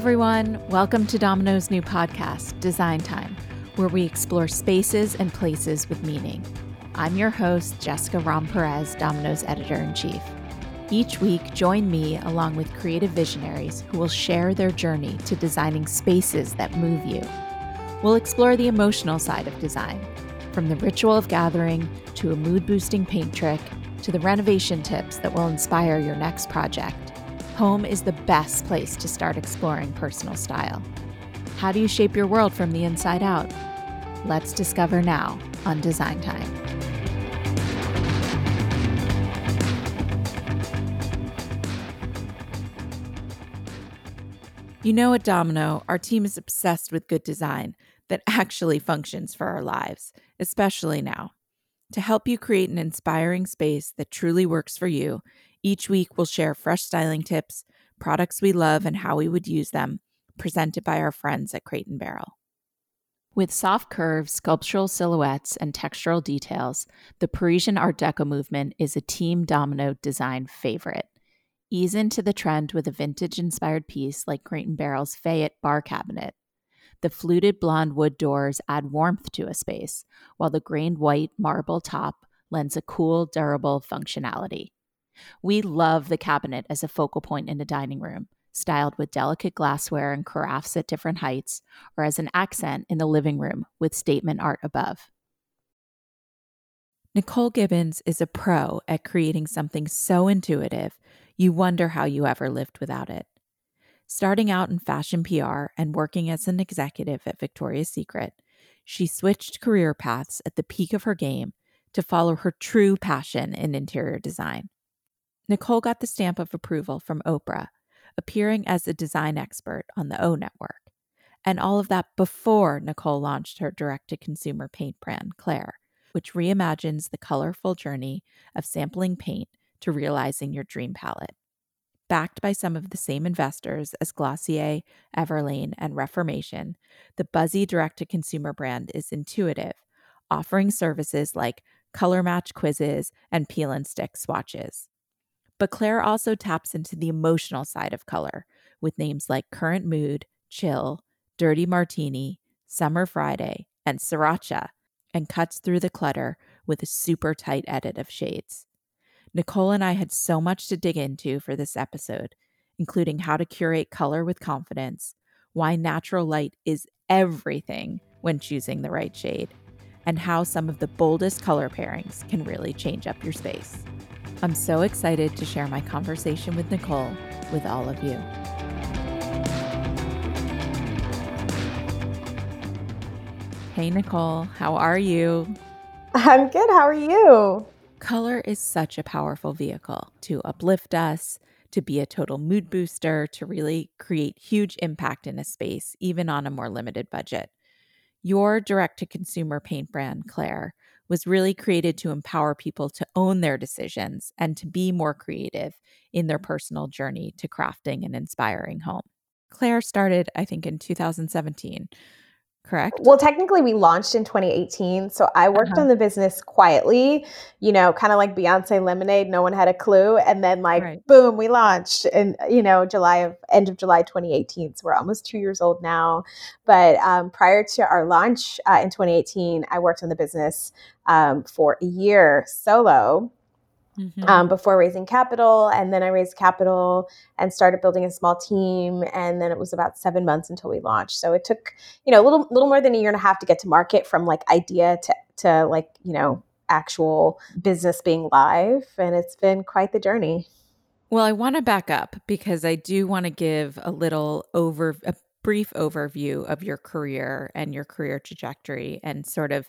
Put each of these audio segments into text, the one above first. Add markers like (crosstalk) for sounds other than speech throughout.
Everyone. Welcome to Domino's new podcast, Design Time, where we explore spaces and places with meaning. I'm your host, Jessica Romm Perez, Domino's editor in chief. Each week, join me along with creative visionaries who will share their journey to designing spaces that move you. We'll explore the emotional side of design, from the ritual of gathering to a mood boosting paint trick to the renovation tips that will inspire your next project. Home is the best place to start exploring personal style. How do you shape your world from the inside out? Let's discover now on Design Time. You know, at Domino, our team is obsessed with good design that actually functions for our lives, especially now. To help you create an inspiring space that truly works for you, each week we'll share fresh styling tips, products we love, and how we would use them, presented by our friends at Crate and Barrel. With soft curves, sculptural silhouettes, and textural details, the Parisian Art Deco movement is a Team Domino design favorite. Ease into the trend with a vintage inspired piece like Crate and Barrel's Fayette bar cabinet. The fluted blonde wood doors add warmth to a space, while the grained white marble top lends a cool, durable functionality. We love the cabinet as a focal point in a dining room, styled with delicate glassware and carafes at different heights, or as an accent in the living room with statement art above. Nicole Gibbons is a pro at creating something so intuitive you wonder how you ever lived without it. Starting out in fashion PR and working as an executive at Victoria's Secret, she switched career paths at the peak of her game to follow her true passion in interior design. Nicole got the stamp of approval from Oprah, appearing as a design expert on the O Network. And all of that before Nicole launched her direct to consumer paint brand, Clare, which reimagines the colorful journey of sampling paint to realizing your dream palette. Backed by some of the same investors as Glossier, Everlane, and Reformation, the buzzy direct to consumer brand is intuitive, offering services like color match quizzes and peel and stick swatches. But Clare also taps into the emotional side of color with names like Current Mood, Chill, Dirty Martini, Summer Friday, and Sriracha, and cuts through the clutter with a super tight edit of shades. Nicole and I had so much to dig into for this episode, including how to curate color with confidence, why natural light is everything when choosing the right shade, and how some of the boldest color pairings can really change up your space. I'm so excited to share my conversation with Nicole with all of you. Hey, Nicole, how are you? I'm good. How are you? Color is such a powerful vehicle to uplift us, to be a total mood booster, to really create huge impact in a space, even on a more limited budget. Your direct to consumer paint brand, Clare, was really created to empower people to own their decisions and to be more creative in their mm-hmm. personal journey to crafting an inspiring home. Clare started, I think, in 2017 correct? Well, technically, we launched in 2018. So I worked uh-huh. on the business quietly, you know, kind of like Beyonce Lemonade. No one had a clue. And then, like, right. boom, we launched in, you know, July of end of July 2018. So we're almost two years old now. But um, prior to our launch uh, in 2018, I worked on the business um, for a year solo mm-hmm. um, before raising capital. And then I raised capital and started building a small team. And then it was about seven months until we launched. So it took, you know, a little, little more than a year and a half to get to market from like idea to, to like, you know, actual business being live. And it's been quite the journey. Well, I want to back up because I do want to give a little over a brief overview of your career and your career trajectory and sort of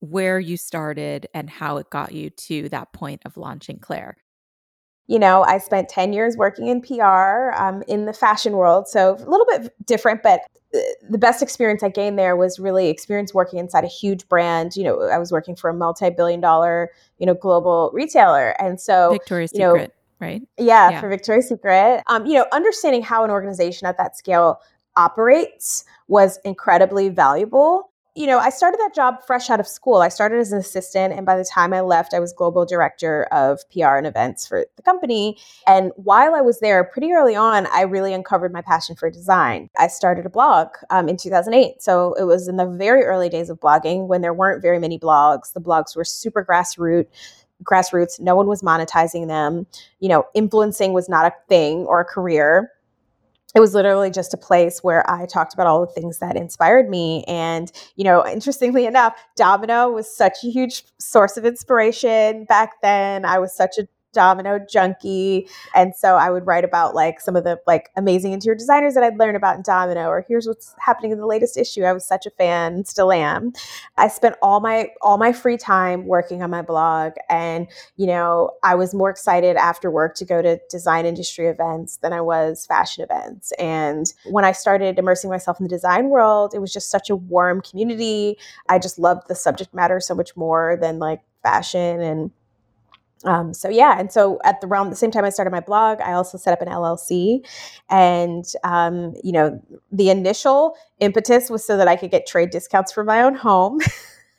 where you started and how it got you to that point of launching Clare. You know, I spent 10 years working in PR um, in the fashion world. So a little bit different, but the best experience I gained there was really experience working inside a huge brand. You know, I was working for a multi-billion dollar, you know, global retailer. And so Victoria's you know, Secret, right? Yeah, yeah, for Victoria's Secret. Um, you know, understanding how an organization at that scale operates was incredibly valuable you know, I started that job fresh out of school. I started as an assistant, and by the time I left, I was global director of PR and events for the company. And while I was there, pretty early on, I really uncovered my passion for design. I started a blog um, in 2008. So it was in the very early days of blogging when there weren't very many blogs. The blogs were super grassroots grassroots no one was monetizing them you know influencing was not a thing or a career it was literally just a place where I talked about all the things that inspired me. And, you know, interestingly enough, Domino was such a huge source of inspiration back then. I was such a domino junkie. And so i would write about like some of the like amazing interior designers that i'd learned about in domino or here's what's happening in the latest issue. I was such a fan still am. I spent all my all my free time working on my blog and you know i was more excited after work to go to design industry events than i was fashion events. And when i started immersing myself in the design world it was just such a warm community. I just loved the subject matter so much more than like fashion and um, so yeah, and so at the around the same time I started my blog, I also set up an LLC, and um, you know the initial impetus was so that I could get trade discounts for my own home. (laughs)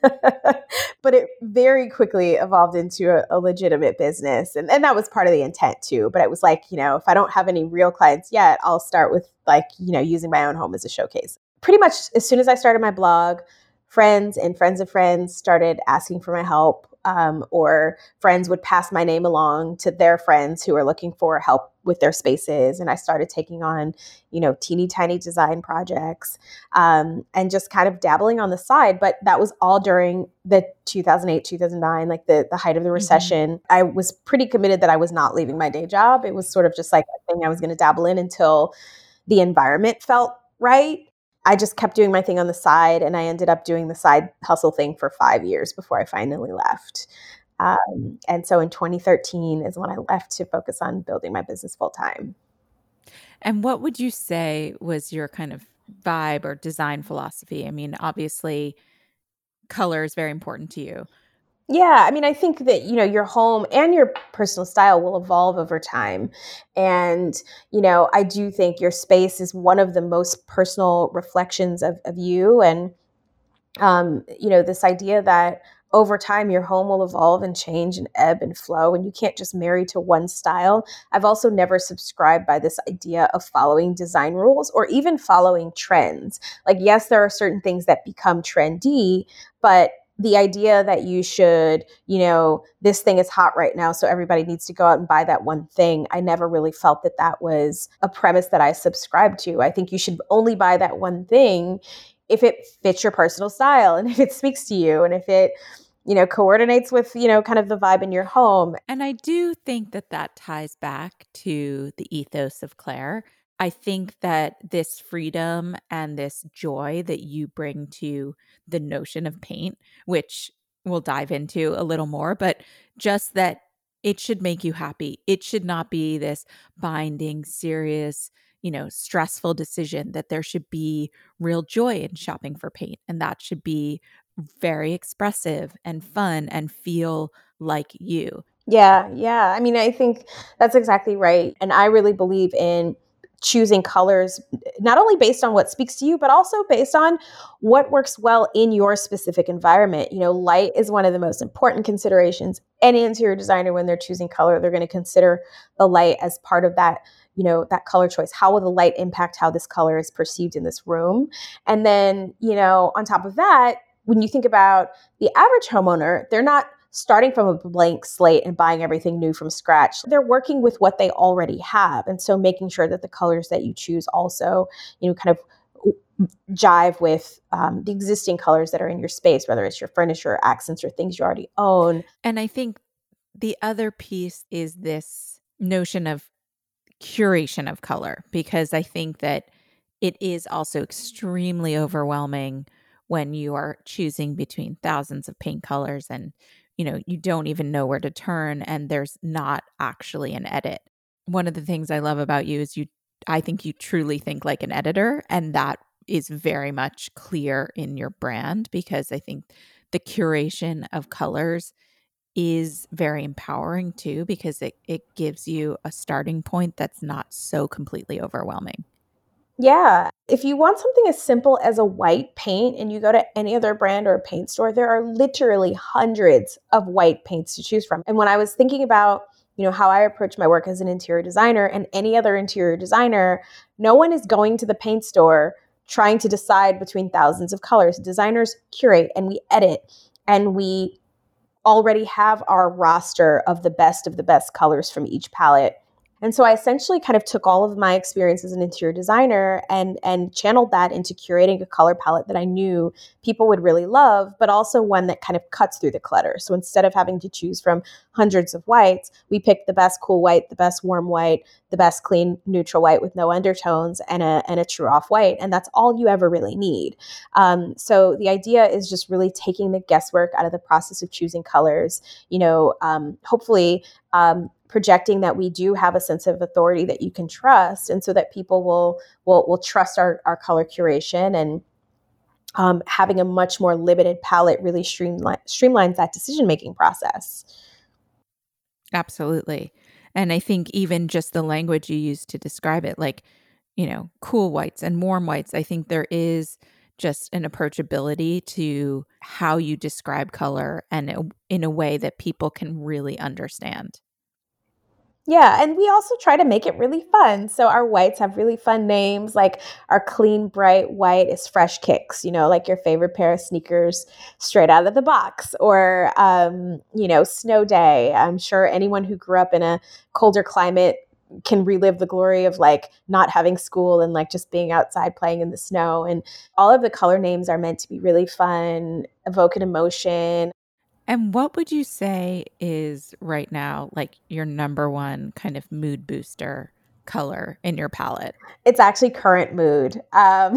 but it very quickly evolved into a, a, legitimate business. And, and that was part of the intent too. But it was like you know if i don't have any real clients yet i'll start with like you know using my own home as a showcase. Pretty much as soon as i started my blog friends and friends of friends started asking for my help um, or friends would pass my name along to their friends who are looking for help with their spaces and i started taking on you know teeny tiny design projects um, and just kind of dabbling on the side but that was all during the 2008 2009 like the, the height of the mm-hmm. recession mm-hmm. i was pretty committed that i was not leaving my day job it was sort of just like a thing i was going to dabble in until the environment felt right I just kept doing my thing on the side, and I ended up doing the side hustle thing for five years before I finally left. Um, and so in 2013 is when I left to focus on building my business full time. And what would you say was your kind of vibe or design philosophy? I mean, obviously, color is very important to you. Yeah, I mean, I think that, you know, your home and your personal style will evolve over time. And, you know, I do think your space is one of the most personal reflections of, of you. And, um, you know, this idea that over time your home will evolve and change and ebb and flow and you can't just marry to one style i've also never subscribed by this idea of following design rules or even following trends like yes there are certain things that become trendy but the idea that you should, you know, this thing is hot right now, so everybody needs to go out and buy that one thing. I never really felt that that was a premise that I subscribed to. I think you should only buy that one thing if it fits your personal style and (laughs) if it speaks to you and if it, you know, coordinates with, you know, kind of the vibe in your home. And I do think that that ties back to the ethos of Clare. I think that this freedom and this joy that you bring to the notion of paint, which we'll dive into a little more, but just that it should make you happy. It should not be this binding, serious, you know, stressful decision that there should be real joy in shopping for paint. And that should be very expressive and fun and feel like you. Yeah, yeah. I mean, I think that's exactly right. And I really believe in choosing colors not only based on what speaks to you but also based on what works well in your specific environment. You know light is one of the most important considerations any interior designer when they're choosing color they're going to consider the light as part of that you know that color choice. How will the light impact how this color is perceived in this room? And then you know on top of that when you think about the average homeowner they're not starting from a blank slate and buying everything new from scratch. They're working with what they already have. And so making sure that the colors that you choose also, you know, kind of jive with um, the existing colors that are in your space, whether it's your furniture, accents, or things you already own. And I think the other piece is this notion of curation of color, because I think that it is also extremely overwhelming when you are choosing between thousands of paint colors and you know, you don't even know where to turn and there's not actually an edit. One of the things I love about you is you I think you truly think like an editor and that is very much clear in your brand because I think the curation of colors is very empowering too because it, it gives you a starting point that's not so completely overwhelming. Yeah. If you want something as simple as a white paint and you go to any other brand or paint store, there are literally hundreds of white paints to choose from. And when I was thinking about, you know, how I approach my work as an interior designer and any other interior designer, no one is going to the paint store trying to decide between thousands of colors. Designers curate and we edit and we already have our roster of the best of the best colors from each palette and so I essentially kind of took all of my experience as an interior designer and and channeled that into curating a color palette that I knew people would really love, but also one that kind of cuts through the clutter. So instead of having to choose from hundreds of whites, we picked the best cool white, the best warm white, the best clean neutral white with no undertones, and a and a true off white, and that's all you ever really need. Um, so the idea is just really taking the guesswork out of the process of choosing colors. You know, um, hopefully. Um, projecting that we do have a sense of authority that you can trust and so that people will will will trust our, our color curation and um, having a much more limited palette really streamline, streamlines that decision making process. Absolutely. And i think even just the language you use to describe it like you know cool whites and warm whites i think there is just an approachability to how you describe color and in a way that people can really understand yeah, and we also try to make it really fun. So our whites have really fun names. Like our clean, bright white is Fresh Kicks, you know, like your favorite pair of sneakers straight out of the box. Or, um, you know, Snow Day. I'm sure anyone who grew up in a colder climate can relive the glory of like not having school and like just being outside playing in the snow. And all of the color names are meant to be really fun, evoke an emotion. And what would you say is right now like your number one kind of mood booster color in your palette? It's actually current mood. Um,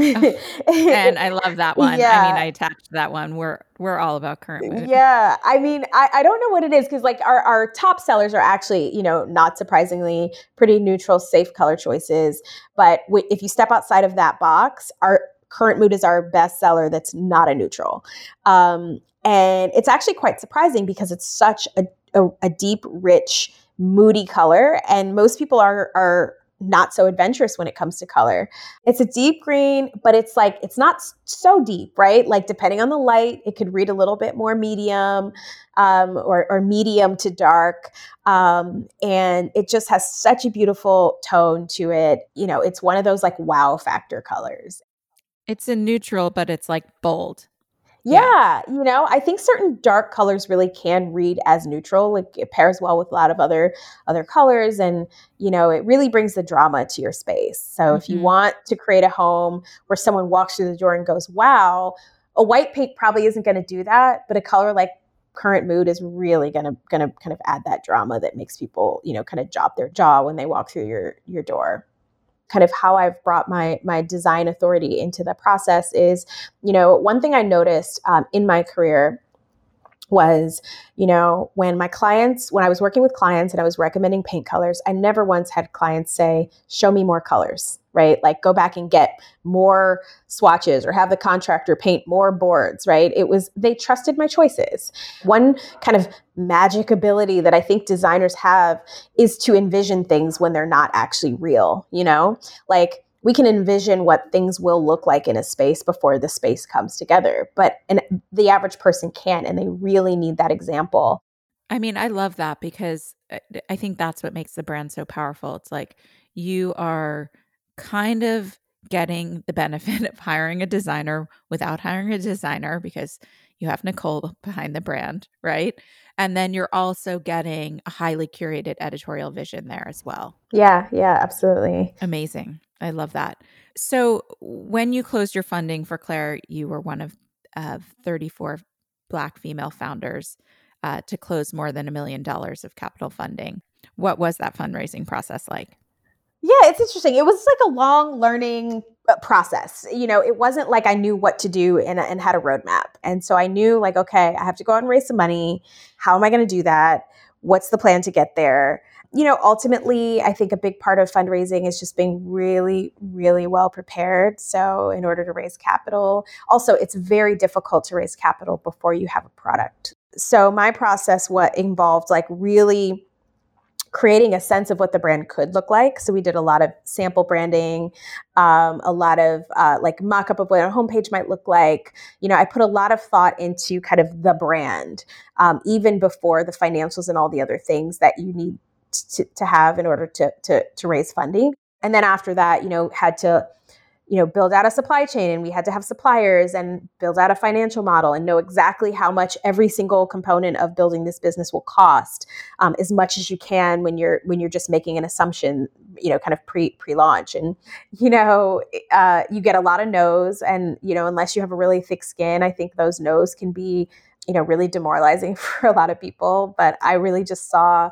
and I love that (laughs) one. Yeah. I mean, I attached that one. We're we're all about current mood. Yeah. I mean, I, I don't know what it is because like our, our top sellers are actually, you know, not surprisingly pretty neutral, safe color choices. But w- if you step outside of that box, our current mood is our best seller that's not a neutral. Um, and it's actually quite surprising because it's such a, a, a deep, rich, moody color. And most people are, are not so adventurous when it comes to color. It's a deep green, but it's like it's not so deep, right? Like depending on the light, it could read a little bit more medium um, or, or, medium to dark, um, and it just has such a beautiful tone to it. You know, it's one of those like wow factor colors. It's a neutral, but it's like bold. Yeah, you know, I think certain dark colors really can read as neutral. Like it pairs well with a lot of other other colors and, you know, it really brings the drama to your space. So mm-hmm. if you mm-hmm. want to create a home where someone walks through the door and goes, "Wow," a white paint probably isn't going to do that, but a color like current mood is really going to going to kind of add that drama that makes people, you know, kind of drop their jaw when they walk through your your door kind of how I've brought my my design authority into the process is, you know, one thing I noticed um, in my career was, you know, when my clients, when I was working with clients and I was recommending paint colors, I never once had clients say, show me more colors, right? Like go back and get more swatches or have the contractor paint more boards, right? It was, they trusted my choices. One kind of magic ability that I think designers have is to envision things when they're not actually real, you know? Like, we can envision what things will look like in a space before the space comes together but and the average person can't and they really need that example i mean i love that because uh, i think that's what makes the brand so powerful it's like you are kind of getting the benefit (laughs) of hiring a designer without hiring a designer because you have Nicole behind the brand, right? And then you're also getting a highly curated editorial vision there as well. Yeah, yeah, absolutely. Amazing. I love that. So, when you closed your funding for Clare, you were one of uh, 34 Black female founders uh, to close more than a million dollars of capital funding. What was that fundraising process like? Yeah, it's interesting. It was like a long learning uh, process. You know, it wasn't like I knew what to do and, and had a roadmap. And so I knew, like, okay, I have to go out and raise some money. How am I going to do that? What's the plan to get there? you know, ultimately, I think a big part of fundraising is just being really, really well prepared. So, in order to raise capital, also, it's very difficult to raise capital before you have a product. So, my process what involved like really creating a sense of what the brand could look like. So we did a lot of sample branding, um, a lot of uh, like mock up of what a homepage might look like. You know, I put a lot of thought into kind of the brand, um, even before the financials and all the other things that you need to, to have in order to, to, to raise funding. And then after that, you know, had to you know build out a supply chain and we had to have suppliers and build out a financial model and know exactly how much every single component of building this business will cost um, as much as you can when you're when you're just making an assumption you know kind of pre pre launch and you know uh, you get a lot of no's and you know unless you have a really thick skin i think those no's can be you know really demoralizing (laughs) for a lot of people. But i really just saw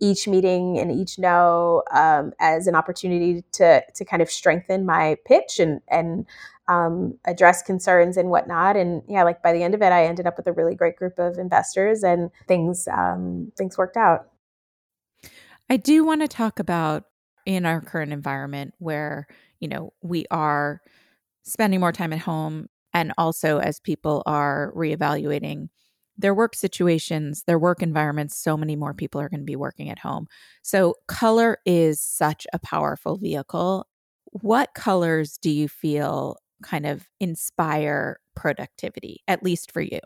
each meeting and each no um, as an opportunity to to kind of strengthen my pitch and and um, address concerns and whatnot. And yeah, like by the end of it, I ended up with a really great group of investors, and things um, things worked out. I do want to talk about in our current environment where you know we are spending more time at home, and also as people are reevaluating their work situations, their work environments, so many more people are going to be working at home. So, color is such a powerful vehicle. What colors do you feel kind of inspire productivity, at least for you?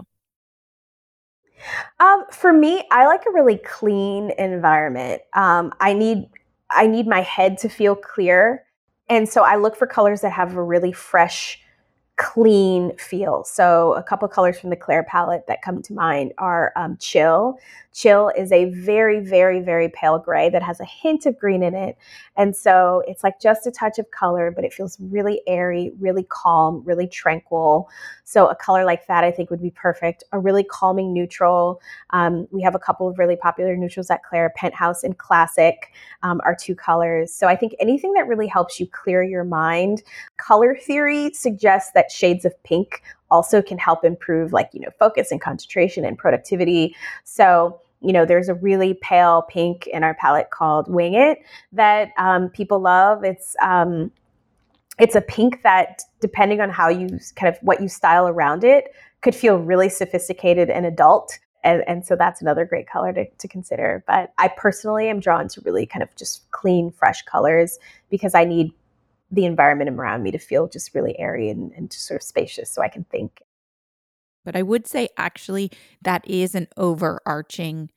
Um, for me, I like a really clean environment. Um, I need I need my head to feel clear, and so I look for colors that have a really fresh clean feel. So a couple colors from the Clare palette that come to mind are um, Chill. Chill is a very, very, very pale gray that has a hint of green in it. And so it's like just a touch of color, but it feels really airy, really calm, really tranquil. So a color like that I think would be perfect. A really calming neutral. Um, we have a couple of really popular neutrals at Clare, Penthouse and Classic um, are two colors. So I think anything that really helps you clear your mind. Color theory suggests that shades of pink also can help improve like you know focus and concentration and productivity. So you know there's a really pale pink in our palette called wing it that um, people love. It's um, it's a pink that depending on how you kind of what you style around it could feel really sophisticated and adult and, and so that's another great color to, to consider. But i personally am drawn to really kind of just clean fresh colors because i need the environment around me to feel just really airy and, and sort of spacious so I can think. But I would say actually that is an overarching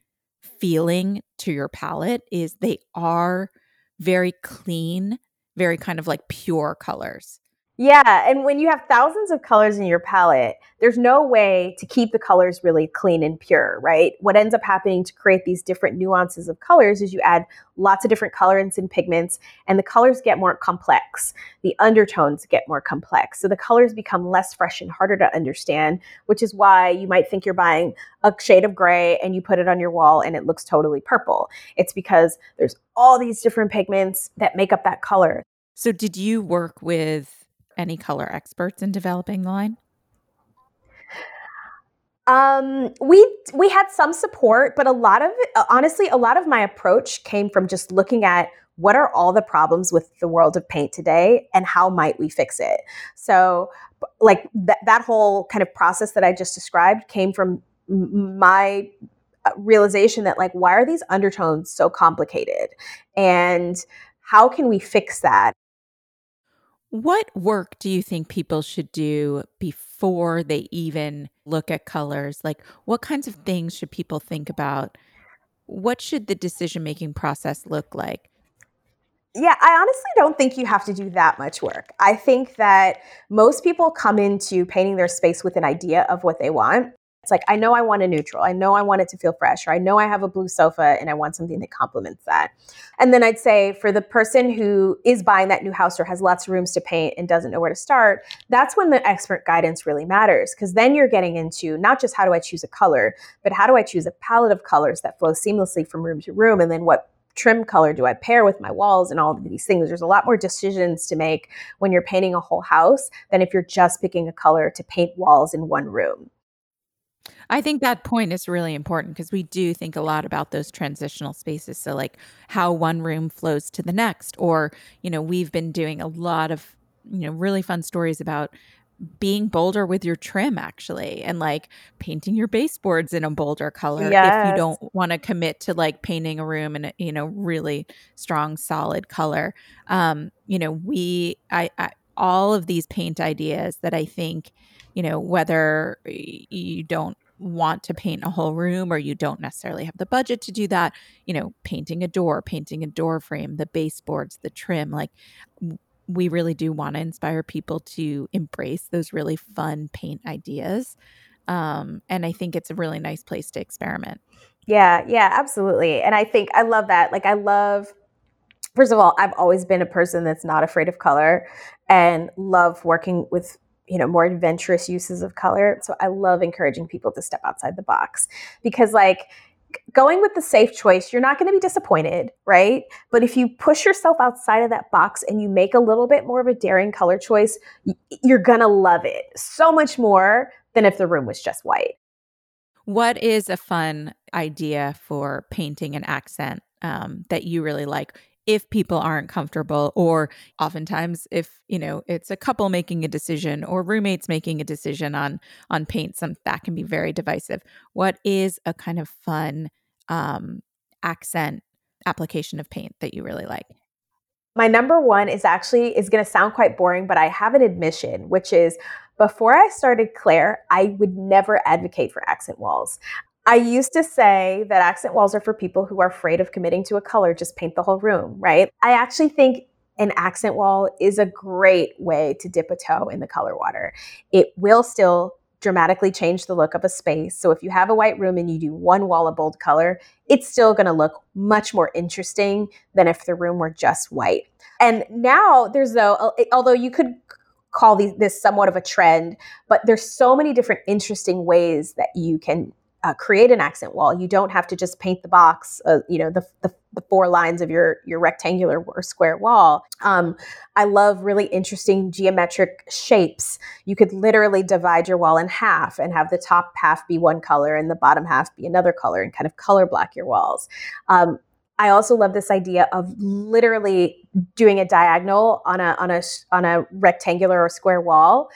feeling to your palette is they are very clean, very kind of like pure colors. Yeah, and when you have thousands of colors in your palette, there's no way to keep the colors really clean and pure, right? What ends up happening to create these different nuances of colors is you add lots of different colorants and pigments, and the colors get more complex. The undertones get more complex. So the colors become less fresh and harder to understand, which is why you might think you're buying a shade of gray and you put it on your wall and it looks totally purple. It's because there's all these different pigments that make up that color. So, did you work with any color experts in developing the line? Um, we we had some support, but a lot of honestly, a lot of my approach came from just looking at what are all the problems with the world of paint today and how might we fix it. So, like that that whole kind of process that I just described came from my uh, realization that like why are these undertones so complicated and how can we fix that what work do you think people should do before they even look at colors? Like, what kinds of things should people think about? What should the decision making process look like? Yeah, I honestly don't think you have to do that much work. I think that most people come into painting their space with an idea of what they want. It's like, I know I want a neutral. I know I want it to feel fresh, or I know I have a blue sofa and I want something that complements that. And then I'd say for the person who is buying that new house or has lots of rooms to paint and doesn't know where to start, that's when the expert guidance really matters. Because then you're getting into not just how do I choose a color, but how do I choose a palette of colors that flow seamlessly from room to room? And then what trim color do I pair with my walls and all of these things. There's a lot more decisions to make when you're painting a whole house than if you're just picking a color to paint walls in one room. I think that point is really important because we do think a lot about those transitional spaces. So, like how one room flows to the next, or, you know, we've been doing a lot of, you know, really fun stories about being bolder with your trim actually and like painting your baseboards in a bolder color yes. if you don't want to commit to like painting a room in a you know really strong solid color um you know we I, I all of these paint ideas that i think you know whether you don't want to paint a whole room or you don't necessarily have the budget to do that you know painting a door painting a door frame the baseboards the trim like we really do want to inspire people to embrace those really fun paint ideas. Um, and I think it's a really nice place to experiment. Yeah, yeah, absolutely. And I think I love that. Like, I love, first of all, I've always been a person that's not afraid of color and love working with you know more adventurous uses of color so i love encouraging people to step outside the box because like going with the safe choice, you're not going to be disappointed, right? But if you push yourself outside of that box and you make a little bit more of a daring color choice, you're going to love it so much more than if the room was just white. What is a fun idea for painting an accent um, that you really like? If people aren't comfortable or oftentimes if you know it's a couple making a decision or roommates making a decision on on paint some that can be very divisive what is a kind of fun um accent application of paint that you really like my number one is actually is going to sound quite boring but i have an admission which is before I started Clare, I would never advocate for accent walls. I used to say that accent walls are for people who are afraid of committing to a color, just paint the whole room, right? I actually think an accent wall is a great way to dip a toe in the color water. It will still dramatically change the look of a space. So if you have a white room and you do one wall of bold color, it's still going to look much more interesting than if the room were just white. And now there's though although you could call these, this somewhat of a trend, but there's so many different interesting ways that you can uh, create an accent wall. You don't have to just paint the box, uh, you know, the, the, the, four lines of your, your rectangular or square wall. Um, I love really interesting geometric shapes. You could literally divide your wall in half and have the top half be one color and the bottom half be another color and kind of color block your walls. Um, I also love this idea of literally doing a diagonal on a on a on a rectangular or square wall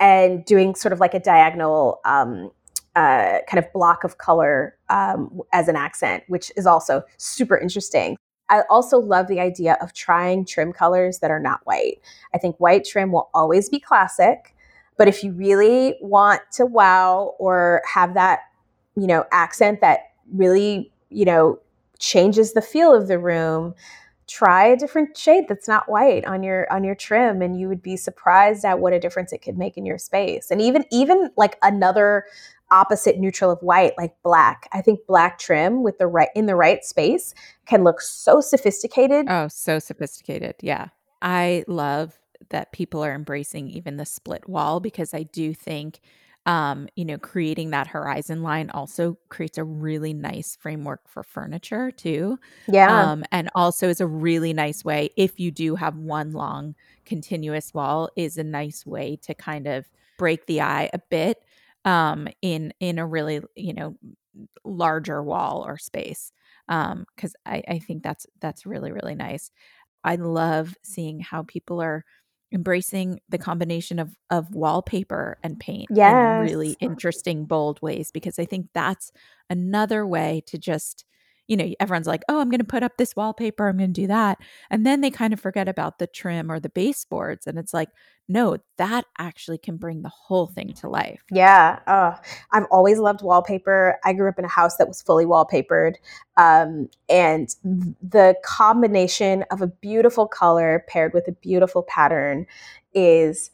and doing sort of like a diagonal um, uh, kind of block of color um, as an accent, which is also super interesting. I also love the idea of trying trim colors that are not white. I think white trim will always be classic, but if you really want to wow or have that, you know, accent that really, you know, changes the feel of the room, try a different shade that's not white on your on your trim and you would be surprised at what a difference it could make in your space. And even even like another opposite neutral of white like black i think black trim with the right in the right space can look so sophisticated oh so sophisticated yeah i love that people are embracing even the split wall because i do think um, you know, creating that horizon line also creates a really nice framework for furniture too. Yeah. Um, and also is a really nice way if you do have one long continuous wall, is a nice way to kind of break the eye a bit um, in in a really you know larger wall or space because um, I, I think that's that's really really nice. I love seeing how people are embracing the combination of of wallpaper and paint yes. in really interesting bold ways because I think that's another way to just you know, everyone's like, oh, I'm going to put up this wallpaper, I'm going to do that. And then they kind of forget about the trim or the baseboards. And it's like, no, that actually can bring the whole thing to life. Yeah. Oh, I've always loved wallpaper. I grew up in a house that was fully wallpapered. Um, and the combination of a beautiful color paired with a beautiful pattern is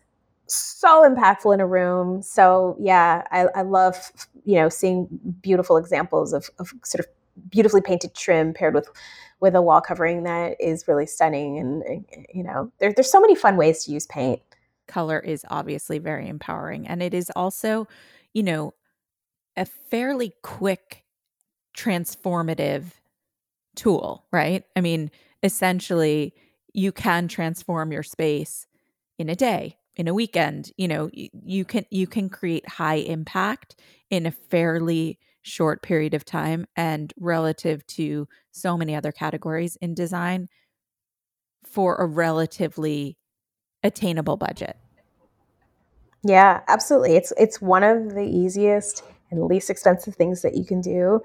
so impactful in a room. So yeah, I, I love you know seeing beautiful examples of, of sort of beautifully painted trim paired with with a wall covering that is really stunning and you know there, there's so many fun ways to use paint. Color is obviously very empowering and it is also you know a fairly quick transformative tool right? I mean essentially you can transform your space in a day in a weekend you know you can you can create high impact in a fairly short period of time and relative to so many other categories in design for a relatively attainable budget. Yeah, absolutely. It's it's one of the easiest and least expensive things that you can do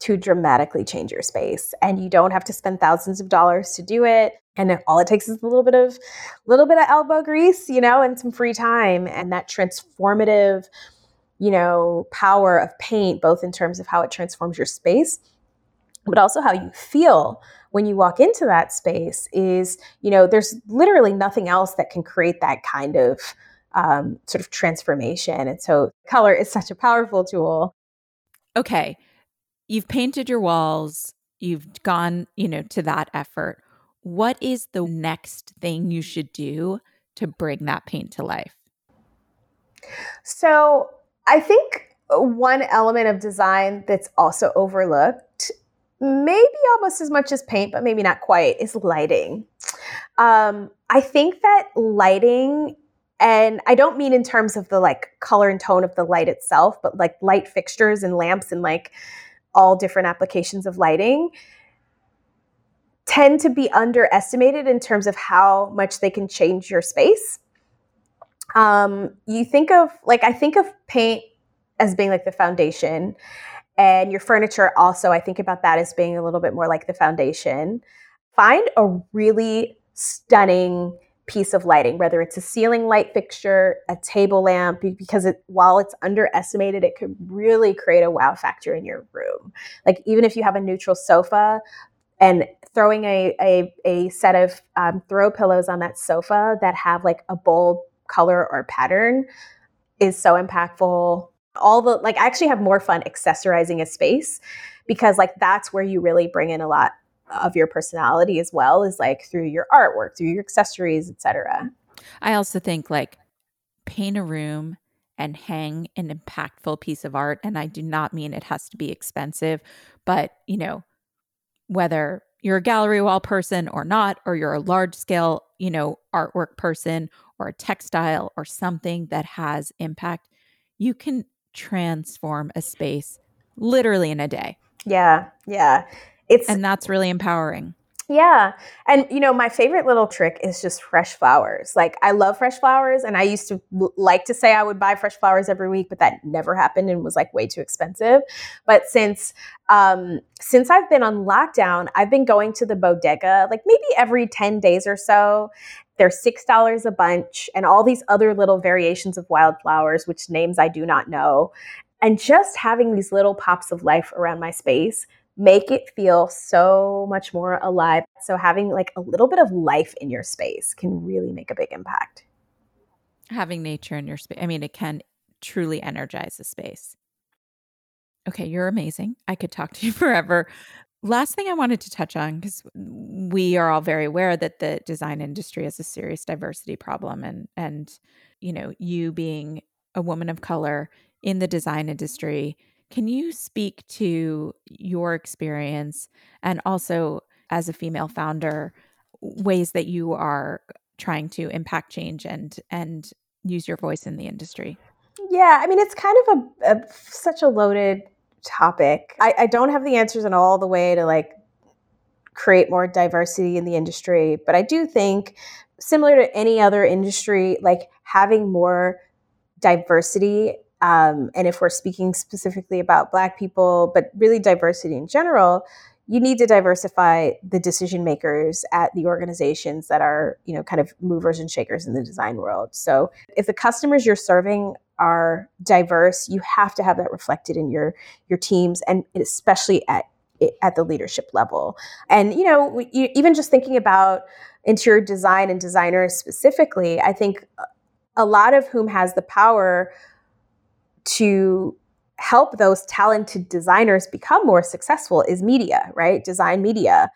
to dramatically change your space and you don't have to spend thousands of dollars to do it and all it takes is a little bit of little bit of elbow grease you know and some free time and that transformative you know power of paint both in terms of how it transforms your space but also how you feel when you walk into that space is you know there's literally nothing else that can create that kind of um, sort of transformation. And so color is such a powerful tool. Okay. You've painted your walls. You've gone you know to that effort. What is the next thing you should do to bring that paint to life? So i think one element of design that's also overlooked maybe almost as much as paint, but maybe not quite, is lighting. Um, I think that lighting, and I don't mean in terms of the like color and tone of the light itself, but like light fixtures and lamps and like all different applications of lighting tend to be underestimated in terms of how much they can change your space. Um, you think of like I think of paint as being like the foundation and your furniture, also, I think about that as being a little bit more like the foundation. Find a really stunning piece of lighting, whether it's a ceiling light fixture, a table lamp, because it, while it's underestimated, it could really create a wow factor in your room. Like even if you have a neutral sofa and throwing a, a, a set of um, throw pillows on that sofa that have like a bold color or pattern is so impactful all the like I actually have more fun accessorizing a space because like that's where you really bring in a lot of your personality as well is like through your artwork, through your accessories, etc. I also think like paint a room and hang an impactful piece of art and I do not mean it has to be expensive, but you know, whether you're a gallery wall person or not or you're a large scale, you know, artwork person or a textile or something that has impact, you can transform a space literally in a day. Yeah, yeah. It's and that's really empowering. Yeah. And you know, my favorite little trick is just fresh flowers. Like I love fresh flowers and I used to like to say I would buy fresh flowers every week, but that never happened and was like way too expensive. But since um since I've been on lockdown, I've been going to the bodega like maybe every 10 days or so they're $6 a bunch and all these other little variations of wildflowers, which names I do not know. And just having these little pops of life around my space make it feel so much more alive. So having like a little bit of life in your space can really make a big impact. Having nature in your space, I mean, it can truly energize a space. Okay, you're amazing. I could talk to you (laughs) forever. Last thing I wanted to touch on, because we are all very aware that the design industry has a serious diversity problem, and and you know, you being a woman of color in the design industry, can you speak to your experience and also as a female founder, ways that you are trying to impact change and and use your voice in the industry? Yeah, I mean, it's kind of a, a such a loaded topic. I, I don't have the answers in all the way to like create more diversity in the industry, but I do think similar to any other industry, like having more diversity. Um, and if we're speaking specifically about Black people, but really diversity in general, you need to diversify the decision makers at the organizations that are, you know, kind of movers and shakers in the design world. So if the customers you're serving are diverse, you have to have that reflected in your your teams and especially at at the leadership level. And you know, even just thinking about interior design and designers specifically, I think a lot of whom has the power to help those talented designers become more successful is media, right? Design media.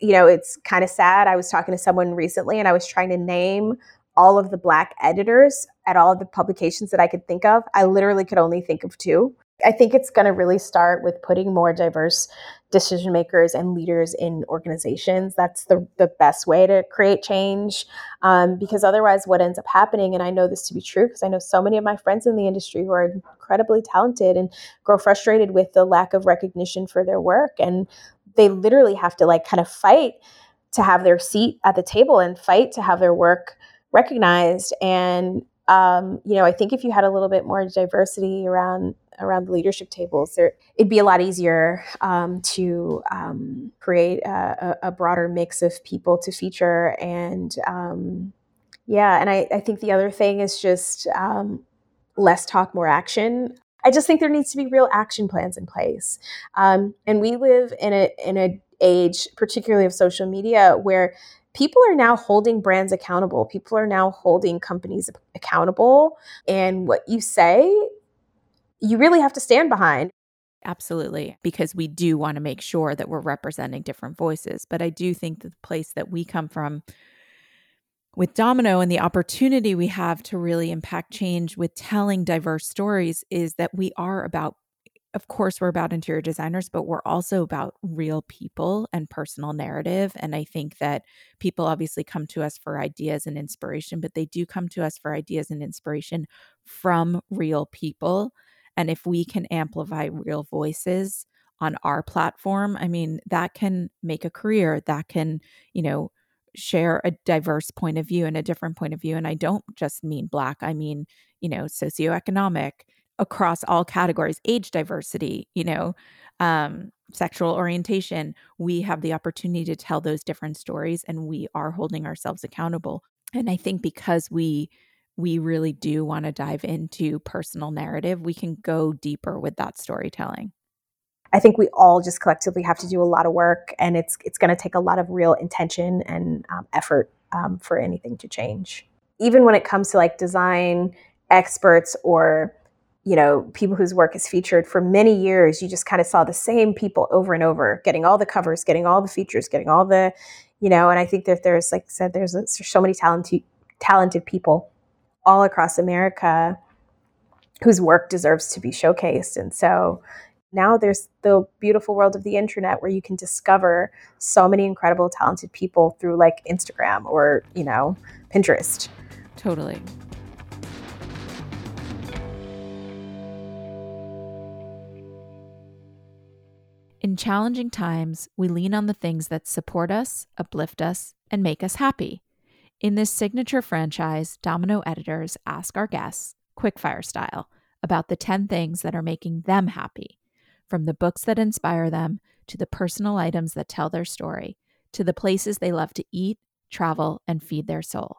You know, it's kind of sad. I was talking to someone recently and I was trying to name all of the black editors at all of the publications that I could think of. I literally could only think of two. I think it's going to really start with putting more diverse decision makers and leaders in organizations. That's the, the best way to create change. Um, because otherwise, what ends up happening, and I know this to be true because I know so many of my friends in the industry who are incredibly talented and grow frustrated with the lack of recognition for their work. And they literally have to like kind of fight to have their seat at the table and fight to have their work recognized. And um, you know, I think if you had a little bit more diversity around around the leadership tables, there, it'd be a lot easier um, to um, create a, a, broader mix of people to feature. And um, yeah, and I, I, think the other thing is just um, less talk, more action. I just think there needs to be real action plans in place. Um, and we live in a in a age, particularly of social media, where people are now holding brands accountable. People are now holding companies accountable. And what you say, you really have to stand behind. Absolutely, because we do want to make sure that we're representing different voices. But I do think that the place that we come from with Domino and the opportunity we have to really impact change with telling diverse stories is that we are about of course, we're about interior designers, but we're also about real people and personal narrative. And I think that people obviously come to us for ideas and inspiration, but they do come to us for ideas and inspiration from real people. And if we can amplify real voices on our platform, I mean, that can make a career, that can, you know, share a diverse point of view and a different point of view. And I don't just mean Black, I mean, you know, socioeconomic across all categories, age diversity, you know, um, sexual orientation, we have the opportunity to tell those different stories and we are holding ourselves accountable. And I think because we we really do want to dive into personal narrative, we can go deeper with that storytelling. I think we all just collectively have to do a lot of work, and it's it's going to take a lot of real intention and um, effort um, for anything to change. Even when it comes to like design experts or you know, people whose work is featured for many years, you just kind of saw the same people over and over, getting all the covers, getting all the features, getting all the, you know, and I think that there's, like I said, there's, there's so many talented, talented people all across America whose work deserves to be showcased. And so now there's the beautiful world of the internet where you can discover so many incredible, talented people through like Instagram or, you know, Pinterest. Totally. In challenging times, we lean on the things that support us, uplift us, and make us happy. In this signature franchise, Domino editors ask our guests, quickfire style, about the 10 things that are making them happy, from the books that inspire them to the personal items that tell their story, to the places they love to eat, travel, and feed their soul.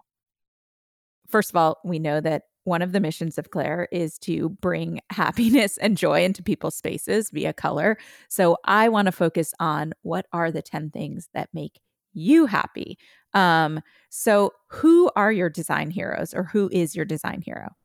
First of all, we know that one of the missions of Clare is to bring (laughs) happiness and joy into people's spaces via color. So I want to focus on what are the 10 things that make you happy. Um, so who are your design heroes or who is your design hero?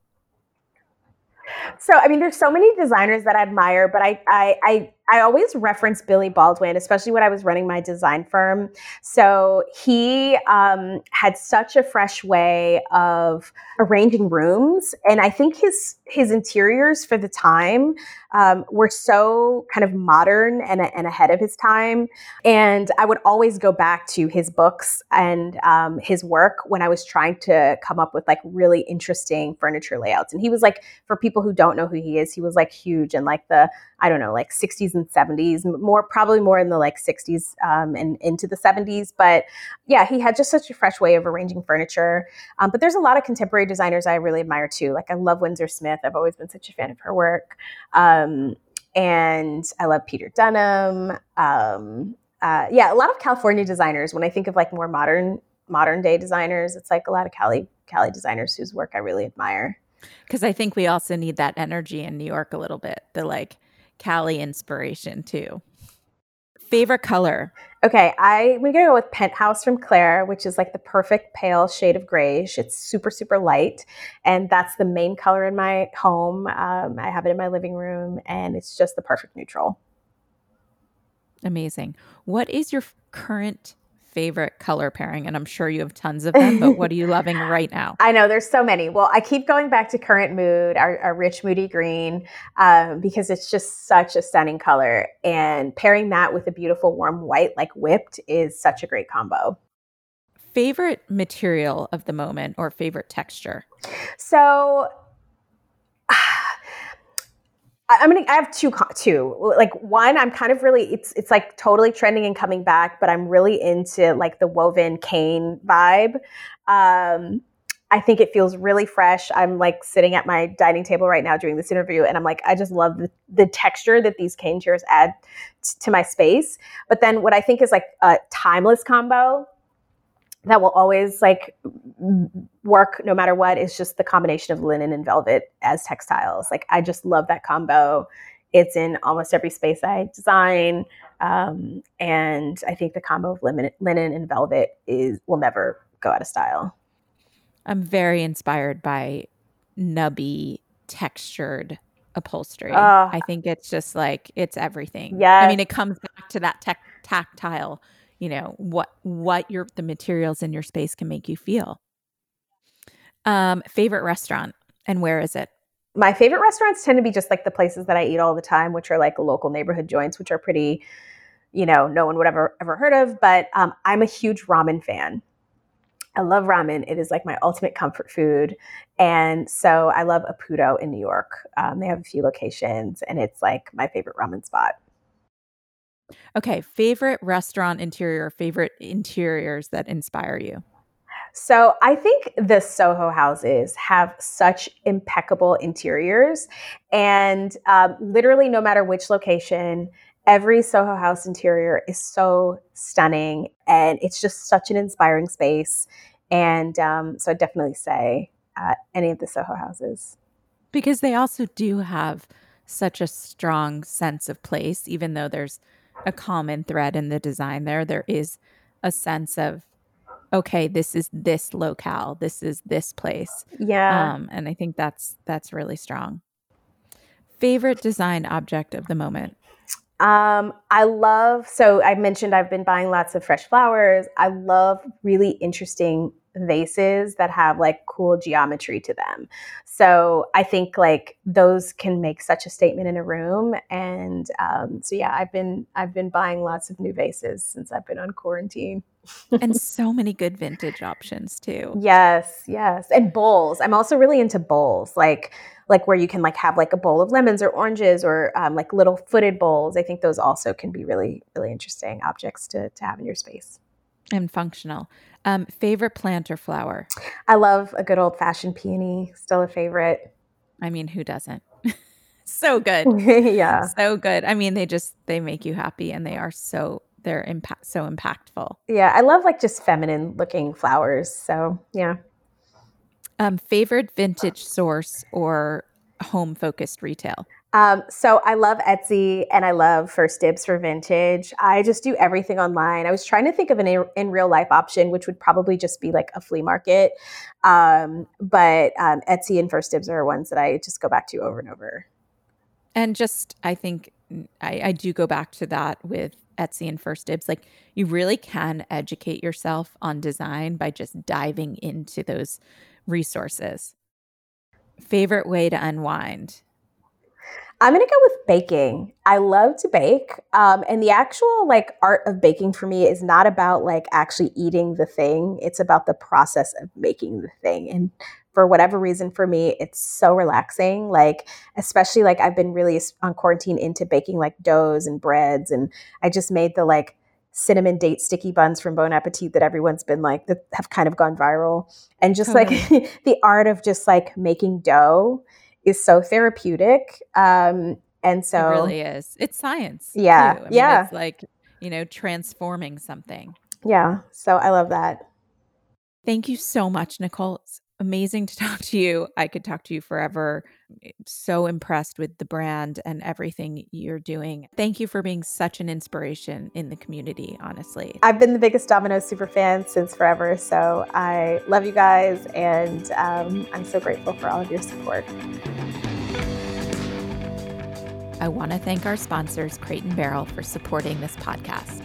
So, I mean, there's so many designers that I admire, but I, I, I, I always reference Billy Baldwin, especially when I was running my design firm. So he um, had such a fresh way of arranging rooms, and I think his his interiors for the time um, were so kind of modern and, and ahead of his time. And I would always go back to his books and um, his work when I was trying to come up with like really interesting furniture layouts. And he was like, for people who don't know who he is, he was like huge in like the I don't know, like 60s and 70s, more probably more in the like 60s um, and into the 70s. But yeah, he had just such a fresh way of arranging furniture. Um, but there's a lot of contemporary designers I really admire too. Like I love Windsor Smith. I've always been such a fan of her work. Um, and I love Peter Dunham. Um, uh, yeah, a lot of California designers. When I think of like more modern modern day designers, it's like a lot of Cali Cali designers whose work I really admire. Because I think we also need that energy in New York a little bit. The like Cali inspiration too. Favorite color? Okay, I'm gonna go with Penthouse from Clare, which is like the perfect pale shade of grayish. It's super, super light, and that's the main color in my home. Um, I have it in my living room, and it's just the perfect neutral. Amazing. What is your current favorite color pairing? And I'm sure you have tons of them, but what are you loving (laughs) right now? I know there's so many. Well, I keep going back to Current Mood, our, our rich, moody green, um, because it's just such a stunning color. And pairing that with a beautiful warm white, like whipped, is such a great combo. Favorite material of the moment or favorite texture? So I'm gonna. I have two. Two. Like one, I'm kind of really. It's it's like totally trending and coming back, but I'm really into like the woven cane vibe. Um, I think it feels really fresh. I'm like sitting at my dining table right now doing this interview, and I'm like, I just love the, the texture that these cane chairs add t- to my space. But then what I think is like a timeless combo that will always like work no matter what is just the combination of linen and velvet as textiles. Like I just love that combo. It's in almost every space I design. Um, and I think the combo of linen, linen and velvet is will never go out of style. I'm very inspired by nubby textured upholstery. Uh, I think it's just like it's everything. Yeah. I mean, it comes back to that tech, tactile, you know, what what your the materials in your space can make you feel. Um, favorite restaurant and where is it? My favorite restaurants tend to be just like the places that I eat all the time, which are like local neighborhood joints, which are pretty, you know, no one would ever ever heard of. But um, I'm a huge ramen fan. I love ramen. It is like my ultimate comfort food. And so I love Ippudo in New York. Um, they have a few locations, and it's like my favorite ramen spot. Okay, favorite restaurant interior, favorite interiors that inspire you? So I think the Soho houses have such impeccable interiors, and um, literally, no matter which location, every Soho house interior is so stunning, and it's just such an inspiring space. And um, so I definitely say uh, any of the Soho houses because they also do have such a strong sense of place, even though there's a common thread in the design there. There is a sense of okay, this is this locale, this is this place. Yeah. Um, and I think that's that's really strong. Favorite design object of the moment? Um, I love so I mentioned I've been buying lots of fresh flowers. I love really interesting vases that have like cool geometry to them. So I think like those can make such a statement in a room. And um, so yeah, I've been I've been buying lots of new vases since I've been on quarantine. and (laughs) so many good vintage options too. Yes, yes. And bowls. I'm also really into bowls. Like like where you can like have like a bowl of lemons or oranges or um, like little footed bowls. I think those also can be really really interesting objects to to have in your space and functional. Um, favorite plant or flower? I love a good old fashioned peony. Still a favorite. I mean, who doesn't? (laughs) so good. (laughs) yeah. So good. I mean, they just they make you happy and they are so they're impact so impactful. Yeah, I love like just feminine looking flowers. So, yeah. Um favorite vintage source or home focused retail? Um, so I love Etsy and I love First Dibs for vintage. I just do everything online. I was trying to think of an in, in real life option, which would probably just be like a flea market. Um, but um, Etsy and First Dibs are ones that I just go back to over and over. And just, I think I, I do go back to that with Etsy and First Dibs. Like you really can educate yourself on design by just diving into those resources. Favorite way to unwind? I'm gonna go with baking. I love to bake, um, and the actual like art of baking for me is not about like actually eating the thing. It's about the process of making the thing, and for whatever reason, for me, it's so relaxing. Like especially like I've been really on quarantine into baking like doughs and breads, and I just made the like cinnamon date sticky buns from Bon Appetit that everyone's been like that have kind of gone viral, and just like (laughs) the art of just like making dough is so therapeutic. Um, and so it really is. It's science. Yeah. Mean, yeah. It's like, you know, transforming something. Yeah. So I love that. Thank you so much, Nicole. It's amazing to (laughs) talk to you. I could talk to you forever. So impressed with the brand and everything you're doing. Thank you for being such an inspiration in the community, honestly. I've been the biggest Domino's super fan since forever. So I love you guys and um, I'm so grateful for all of your support. I want to thank our sponsors, Crate and Barrel, for supporting this podcast.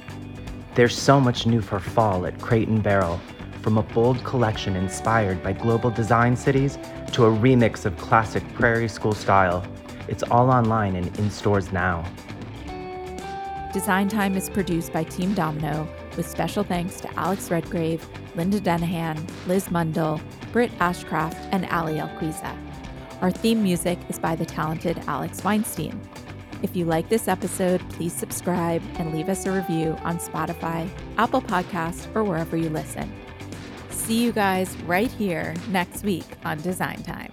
There's so much new for fall at Crate and Barrel from a bold collection inspired by global design cities to a remix of classic prairie school style. It's all online and in stores now. Design Time is produced by Team Domino with special thanks to Alex Redgrave, Linda Denahan, Liz Mundell, Britt Ashcraft, and Ali Alquiza. Our theme music is by the talented Alex Weinstein. If you like this episode, please subscribe and leave us a review on Spotify, Apple Podcasts, or wherever you listen. See you guys right here next week on Design Time.